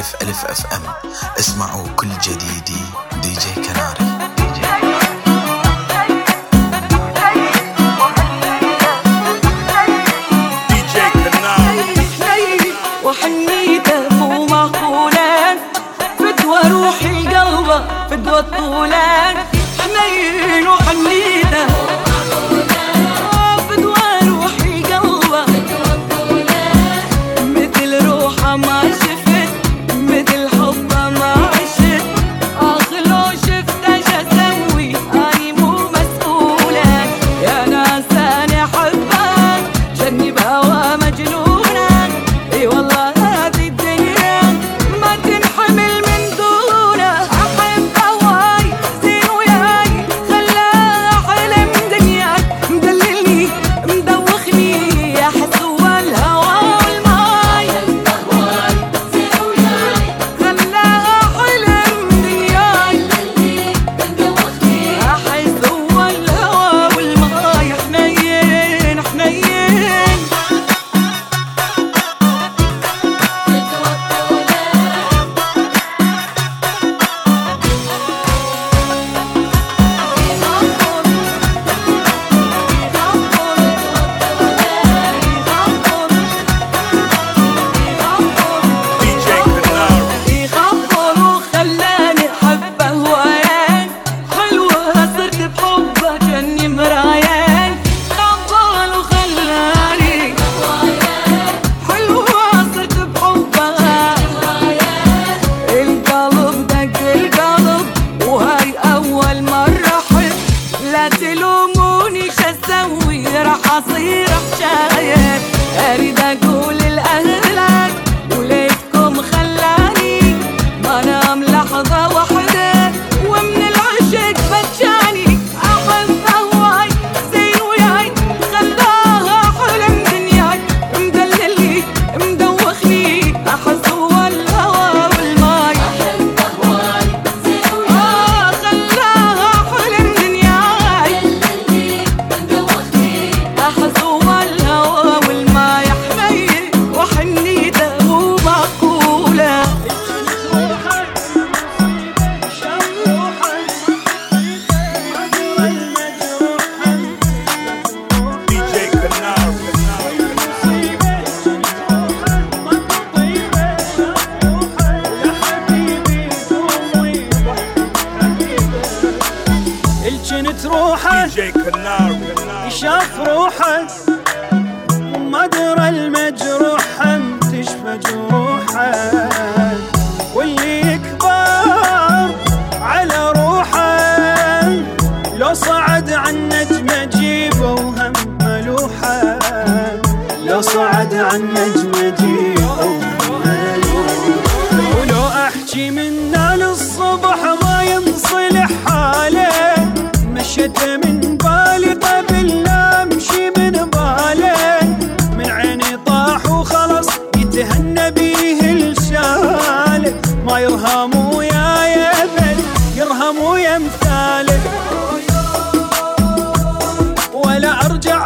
ألف ألف أف أم. اسمعوا كل جديدي دي جي كناري. ثالث ولا أرجع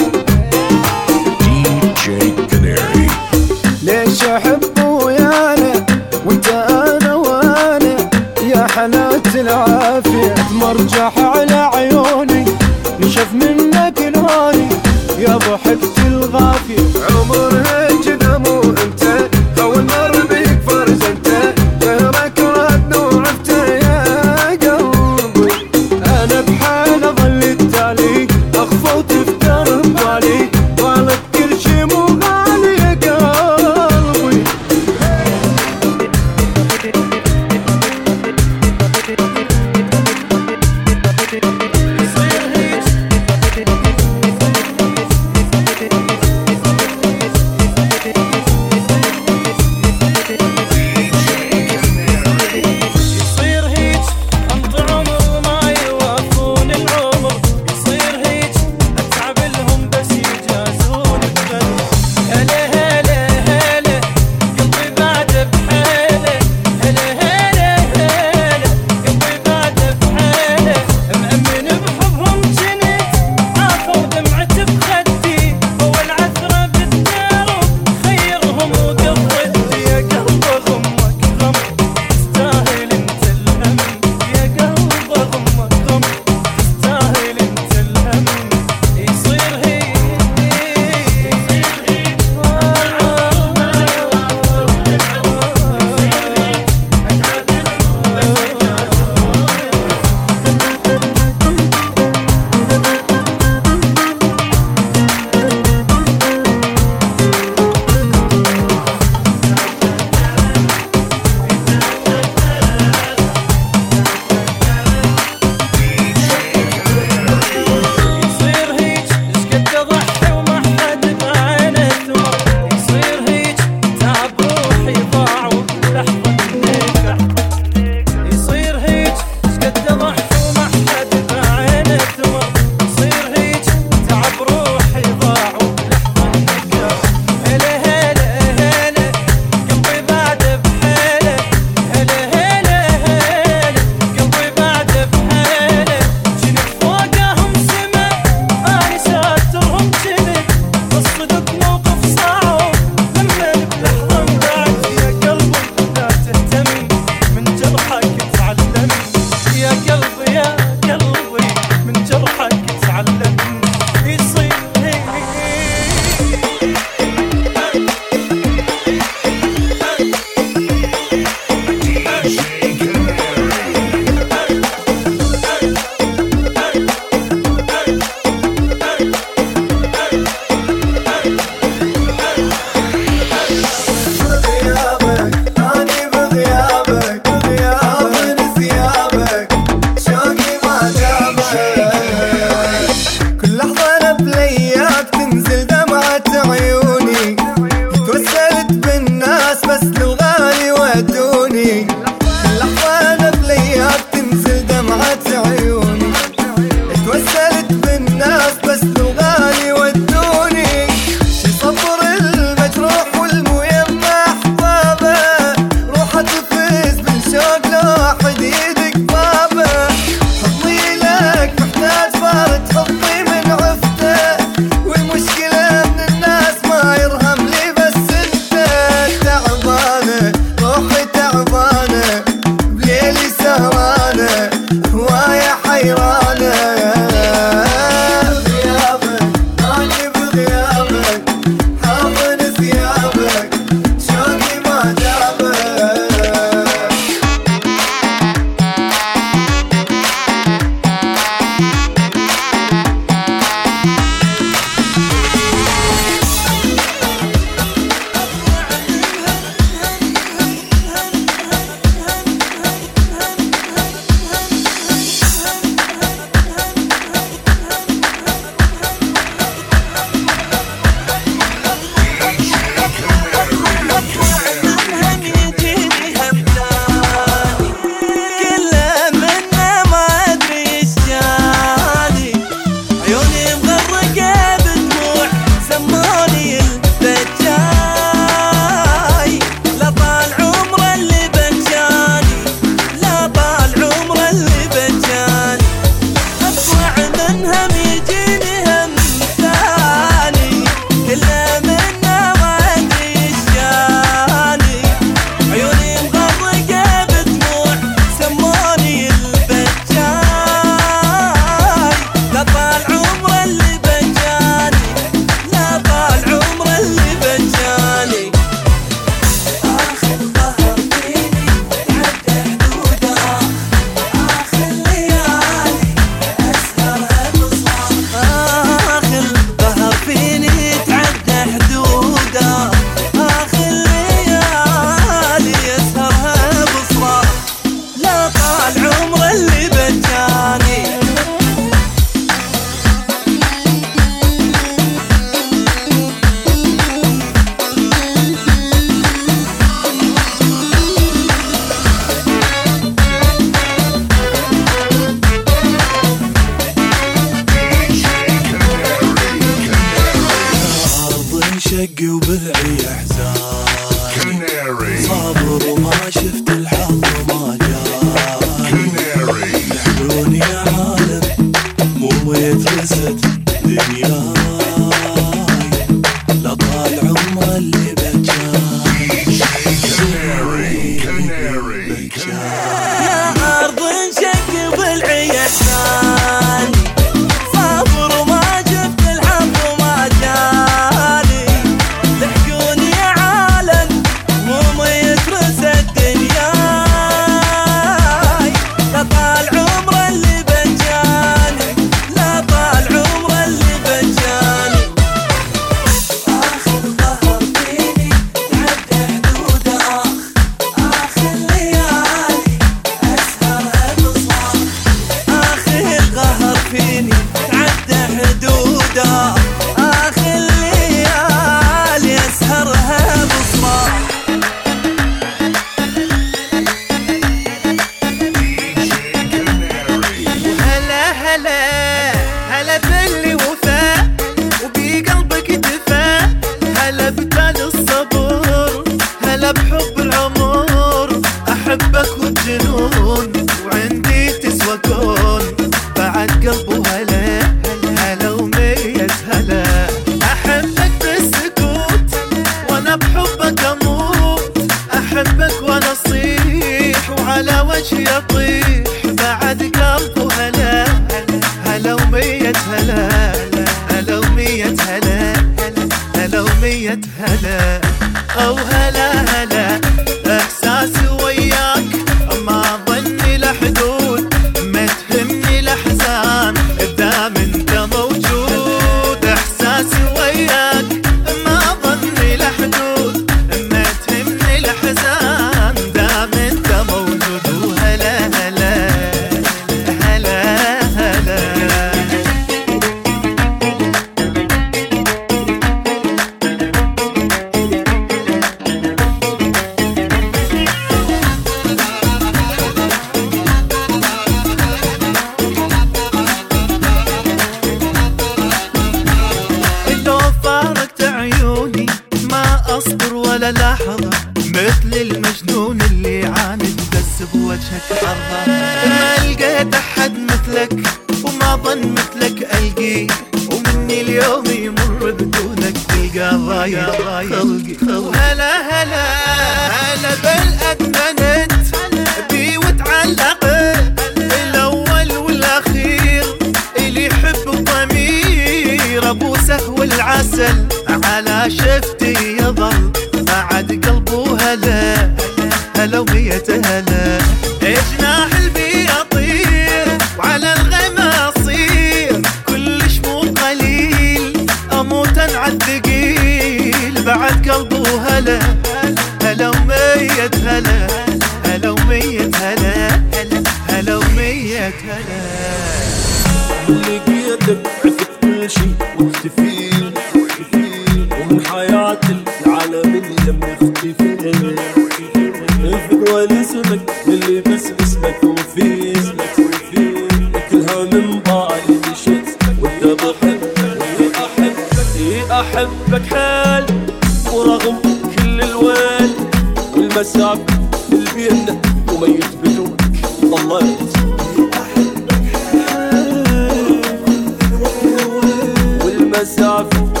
myself.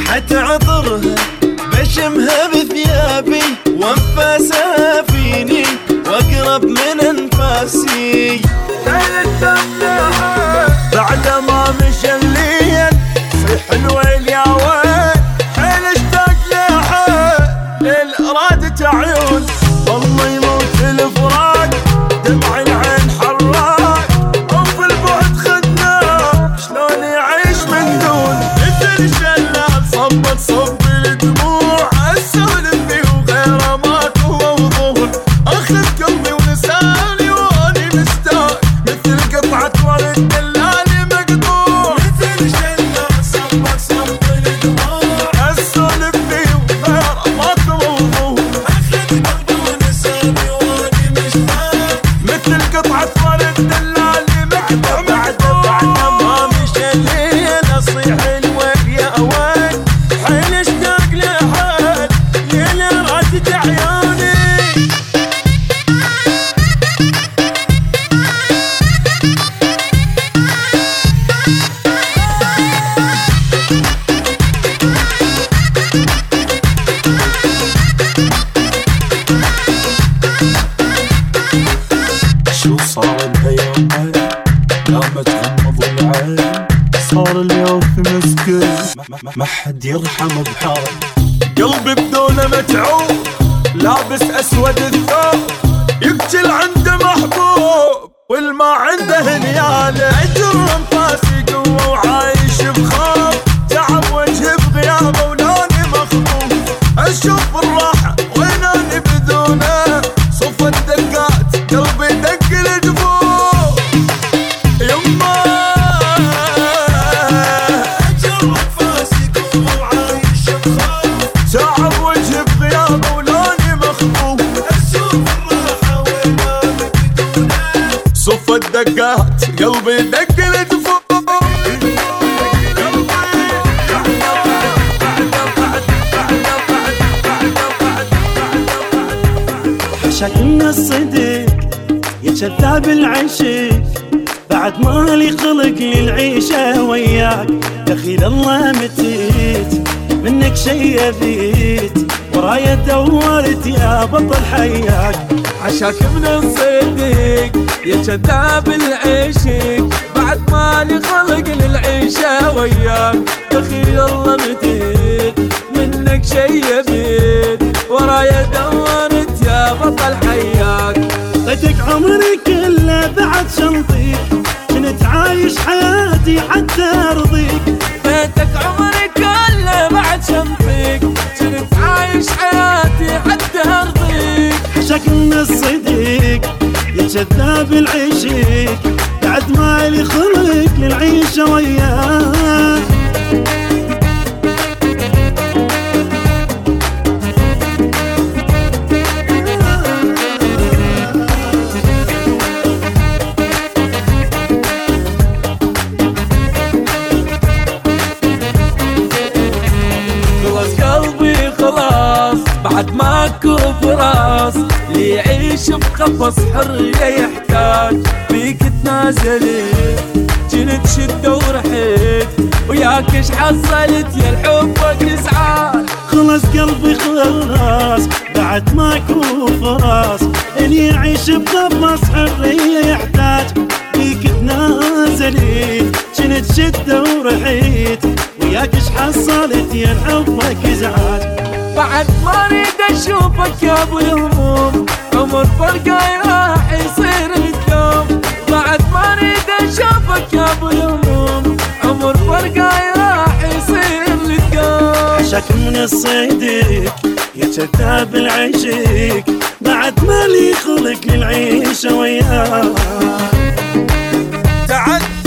ريحة عطرها بشمها بثيابي وانفاسها فيني وأقرب من أنفاسي. Georgia يا كذاب العشق بعد ما لي خلق للعيشة وياك دخيل الله متيت منك شي أبيت. ورايا دورت يا بطل حياك. عشاك من الصديق يا كذاب العشق بعد ما لي خلق للعيشة وياك دخيل الله متيت منك شي يبيت ورايا دورت يا بطل حياك. قيتك عمري كله بعد شنطيك. كنت عايش حياتي حتى أرضيك. بيتك عمري كله بعد شنطيك. كنت عايش حياتي حتى أرضيك. حشاك من الصديق يا كذاب العشق بعد ما لي خلق للعيشة وياك. ماكو فراس اللي يعيش بقفص حرية يحتاج. فيك تنازلت جنت شدة ورحت وياك إيش حصلت يا الحب وقت خلص قلبي خلاص بعد ماكو فراس اللي يعيش بقفص حرية يحتاج. فيك تنازلت كنت شدة ورحيت وياك إيش حصلت يا حبك ازعاج بعد ما أريد أشوفك يا أبو الهموم عمر فرقاي راح يصير الدوم بعد ما أريد أشوفك يا أبو الهموم عمر فرقاي راح يصير الدوم حشاك من الصديق يا كذاب العشق بعد ما لي خلق للعيشة وياك. تعال.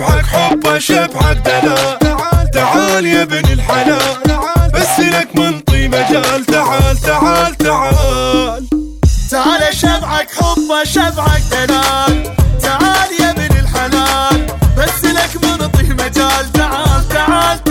شبحك حب شبحك دلال تعال يا ابن الحلال. بس لك منطي مجال تعال تعال تعال. تعال شبعك حب شبعك دلال تعال يا ابن الحلال. بس لك منطي مجال تعال تعال تعال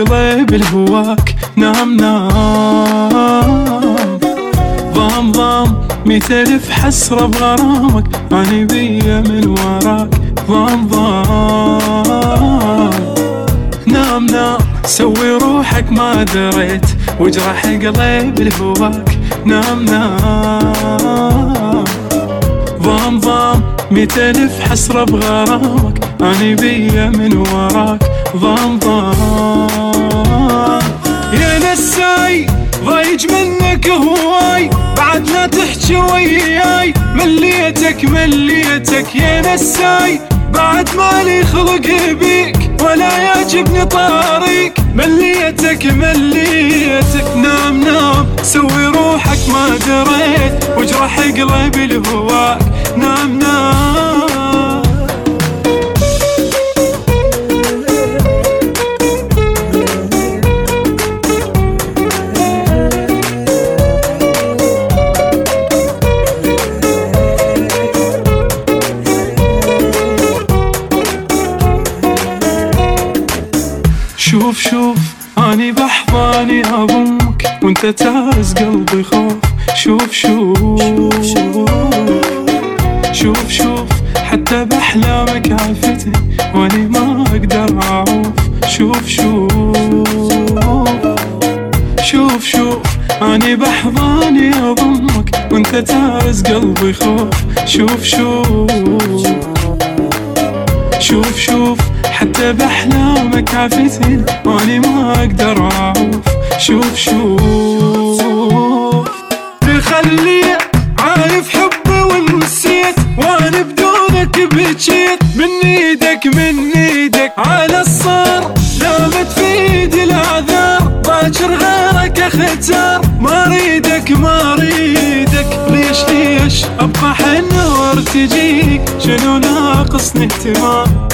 قلب الهواك. نام نام ضام ضام مثل في حسرة بغرامك. أنا بيا من وراك. ضام ضام نام نام سوي روحك ما دريت. واجرح قلبي لهواك نام نام ضام ضام ميت ألف حسرة بغرامك. أنا بيا من وراك. ضام يا نساي ضايج منك هواي. بعد لا تحكي وياي. مليتك مليتك يا نساي. بعد مالي خلق بيك ولا يعجبني طاريك مليتك مليتك نام نام. سوي روحك ما دريت. واجرح قلبي لهواك. نام نام. وانت تارس قلبي خوف شوف شوف شوف شوف حتى باحلامك عافتني واني ما أقدر اعوف شوف شوف شوف شوف اني بحضاني اضمك وانت تارس قلبي خوف شوف شوف شوف شوف حتى باحلامك عافتني واني ما أقدر اعوف شوف شوف شنو ناقصني اهتمام؟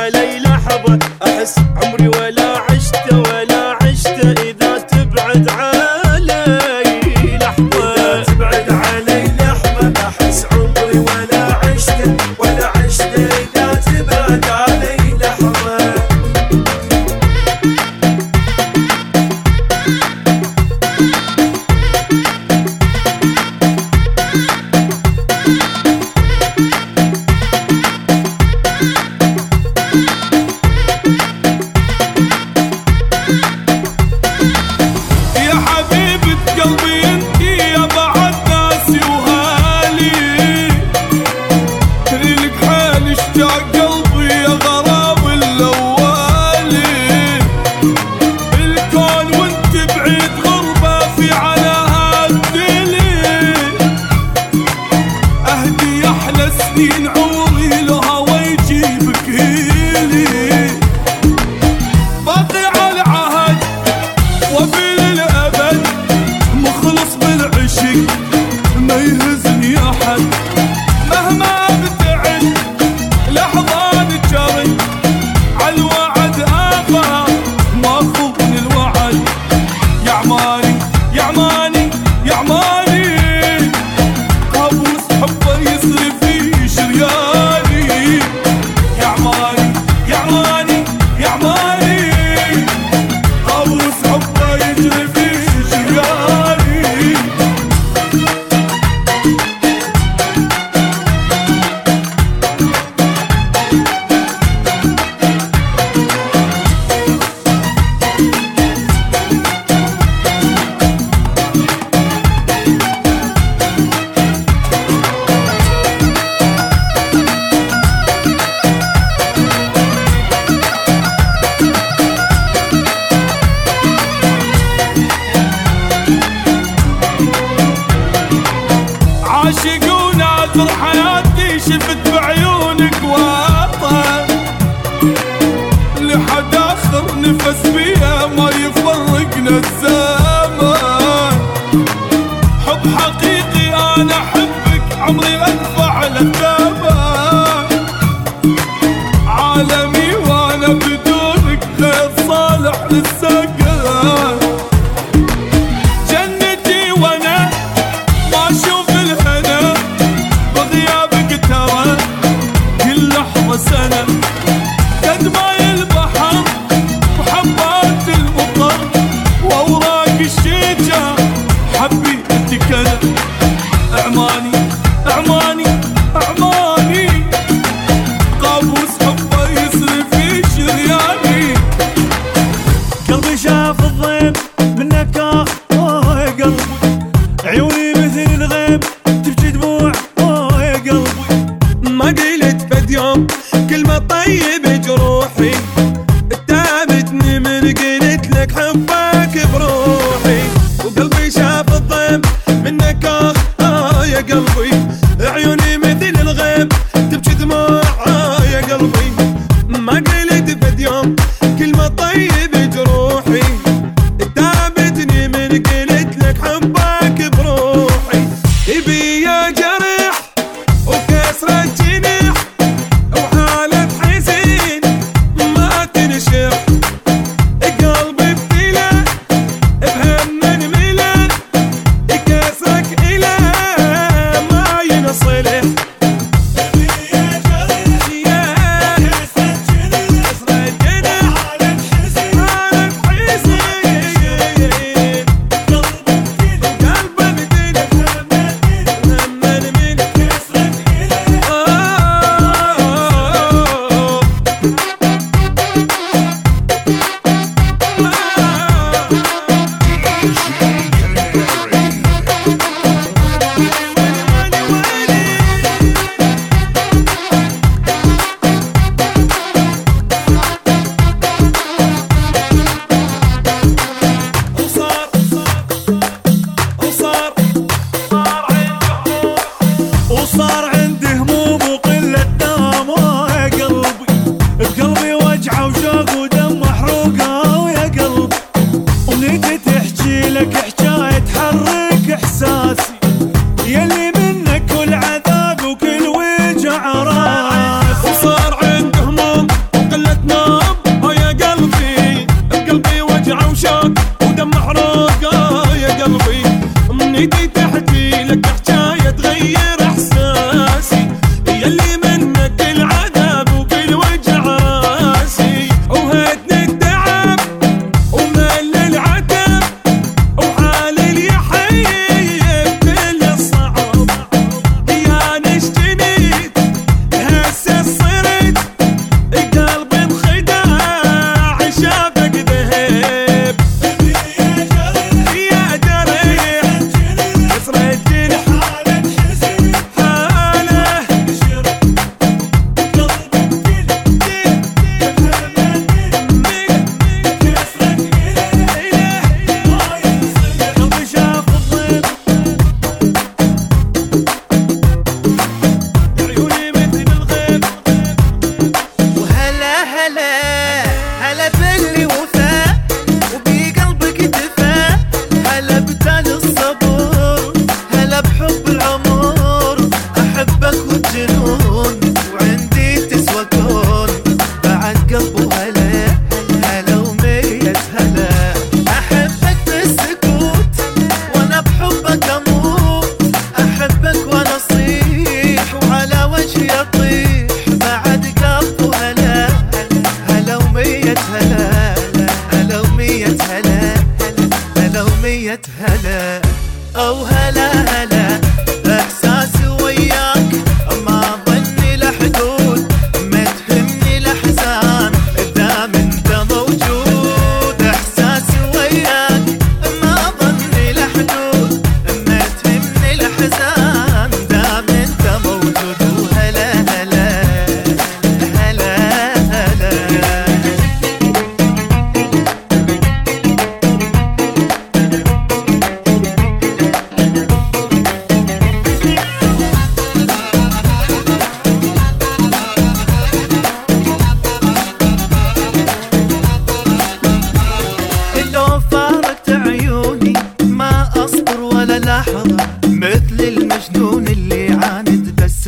علي لحظة أحس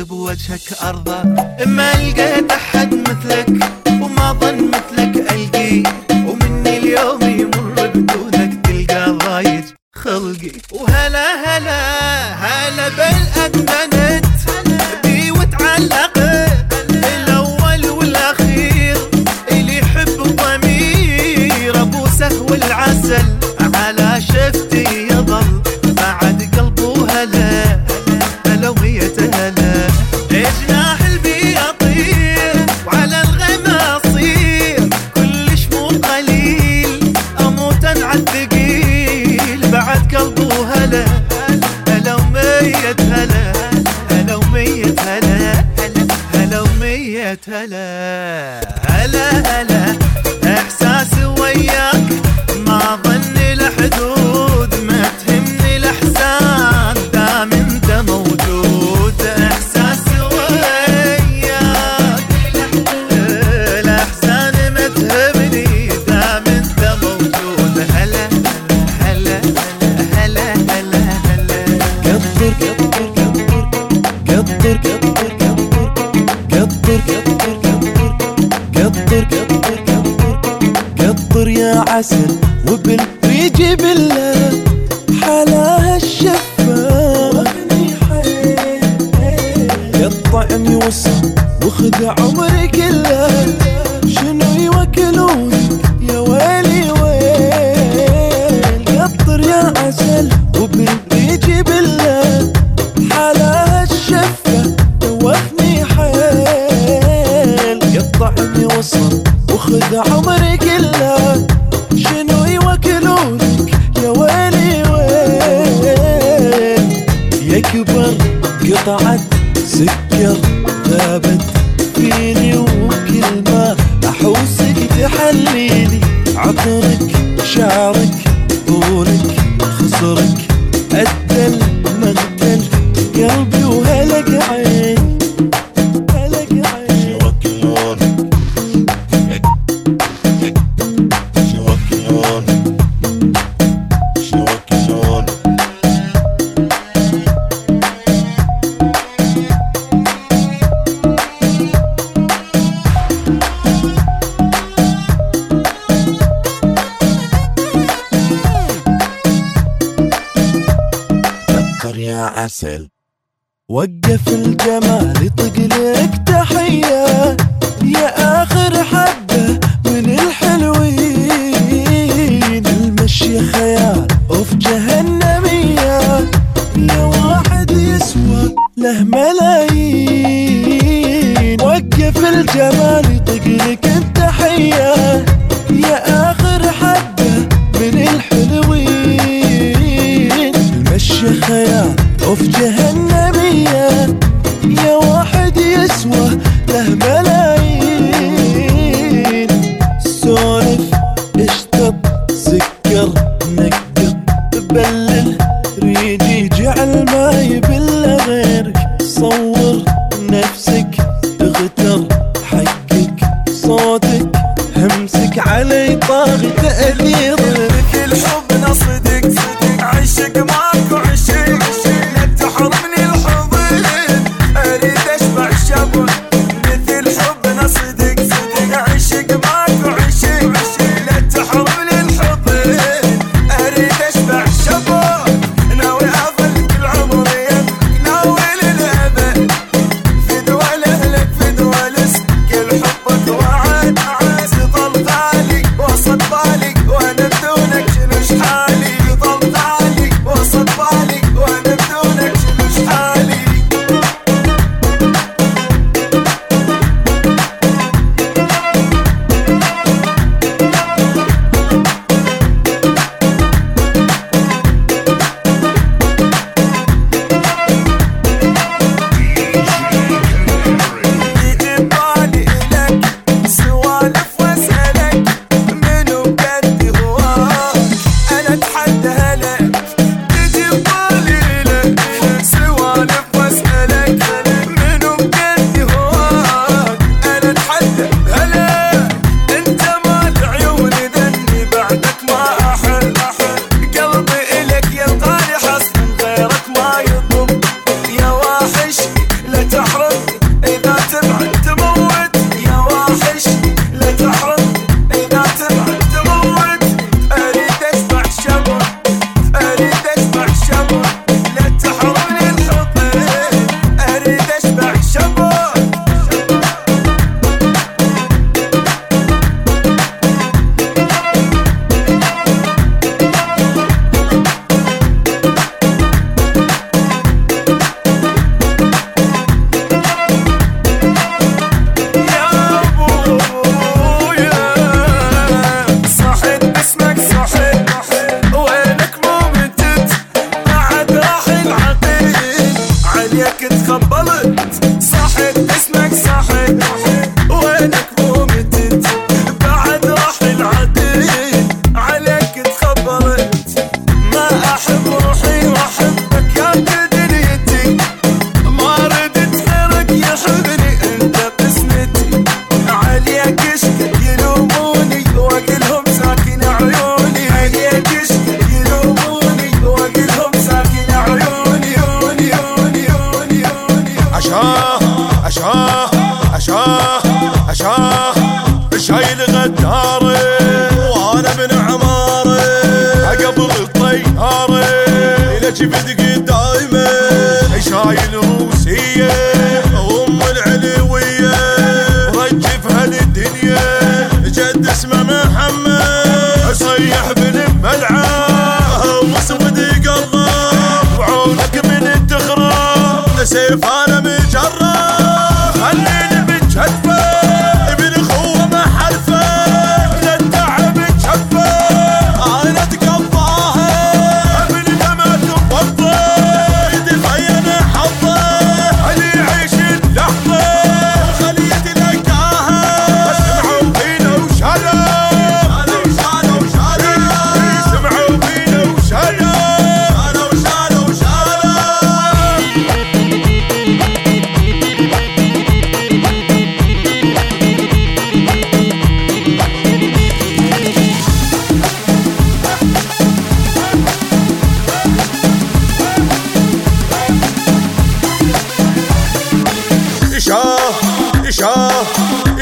بوجهك ارضى ما لقيت أحد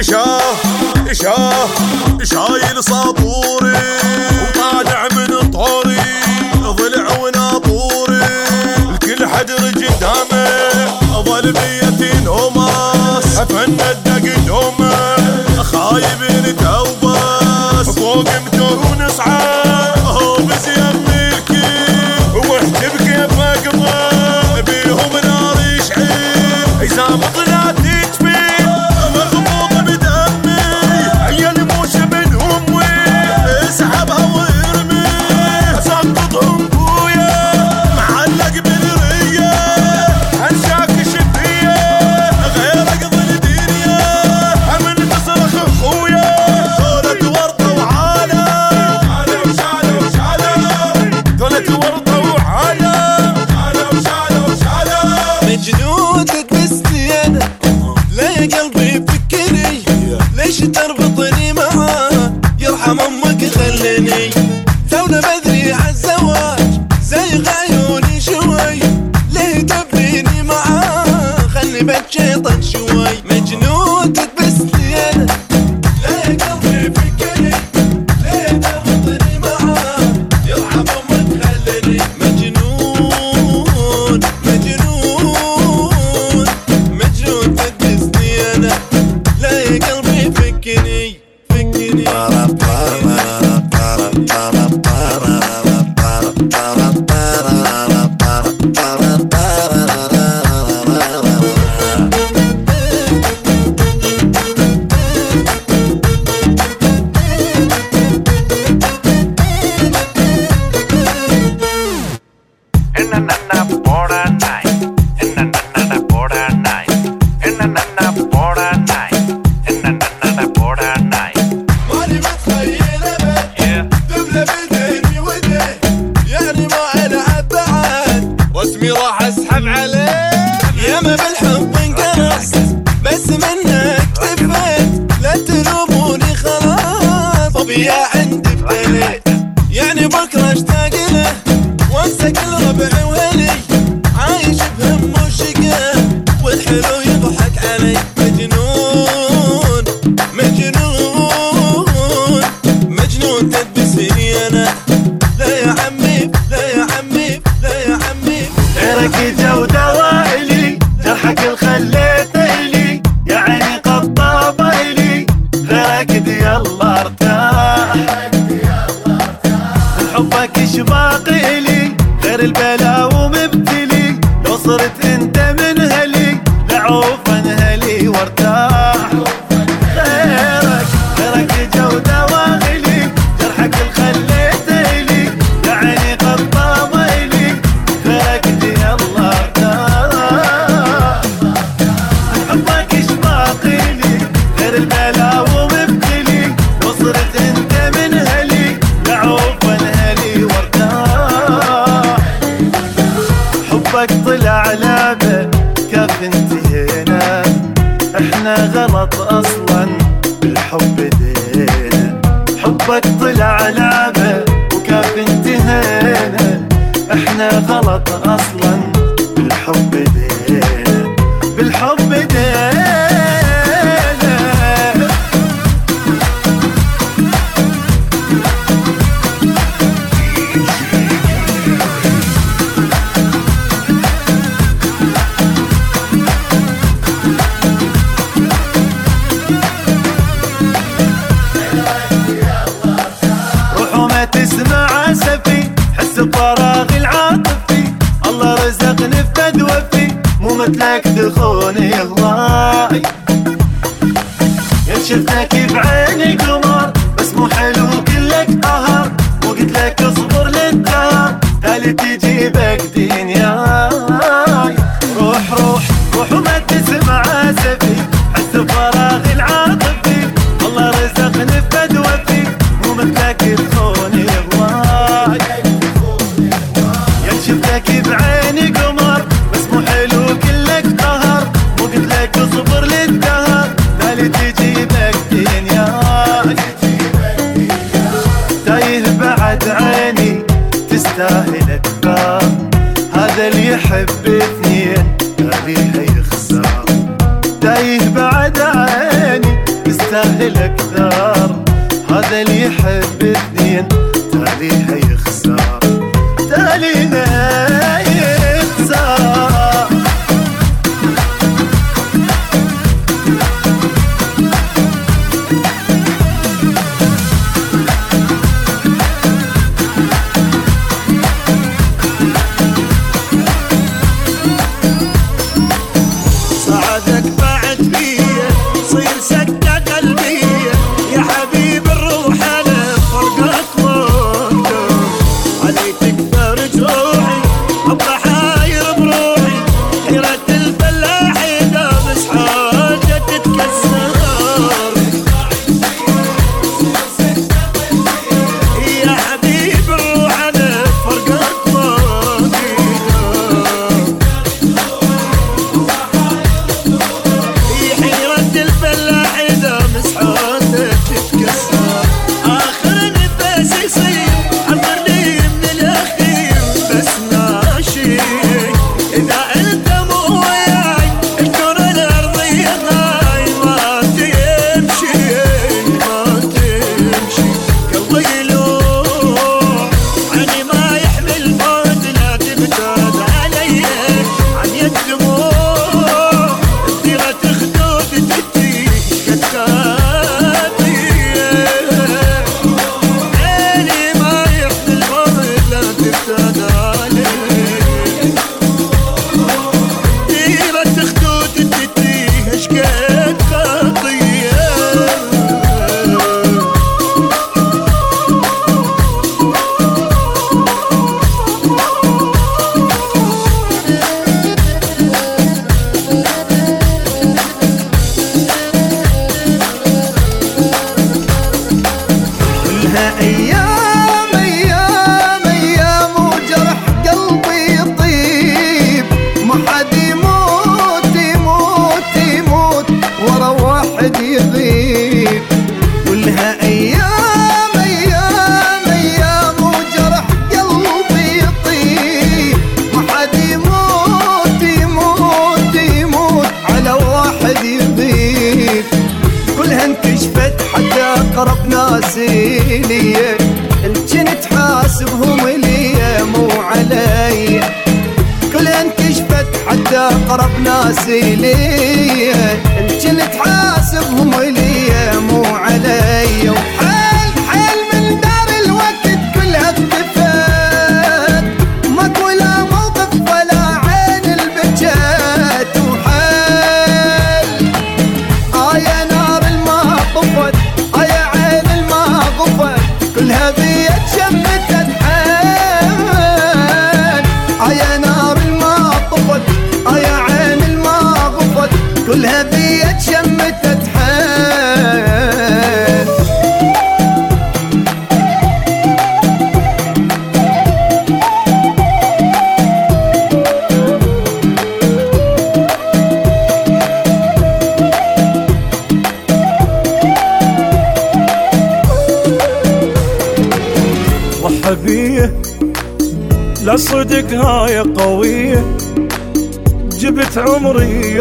إشاه إشاه شايل صابوري وطالع من طوري ضلع ونابوري الكل حدر رجل أظل بيتي نومة. ضلع لعبه وكاف انتهينا. إحنا غلط أصلا. بالحب دينا بالحب دينا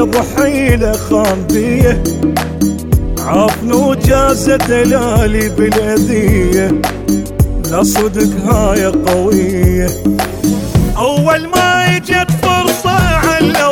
ابو حيله خامدية. عفن وجاسة دلالي بالاذيه لا صدق هاي قوية. أول ما اجت فرصة على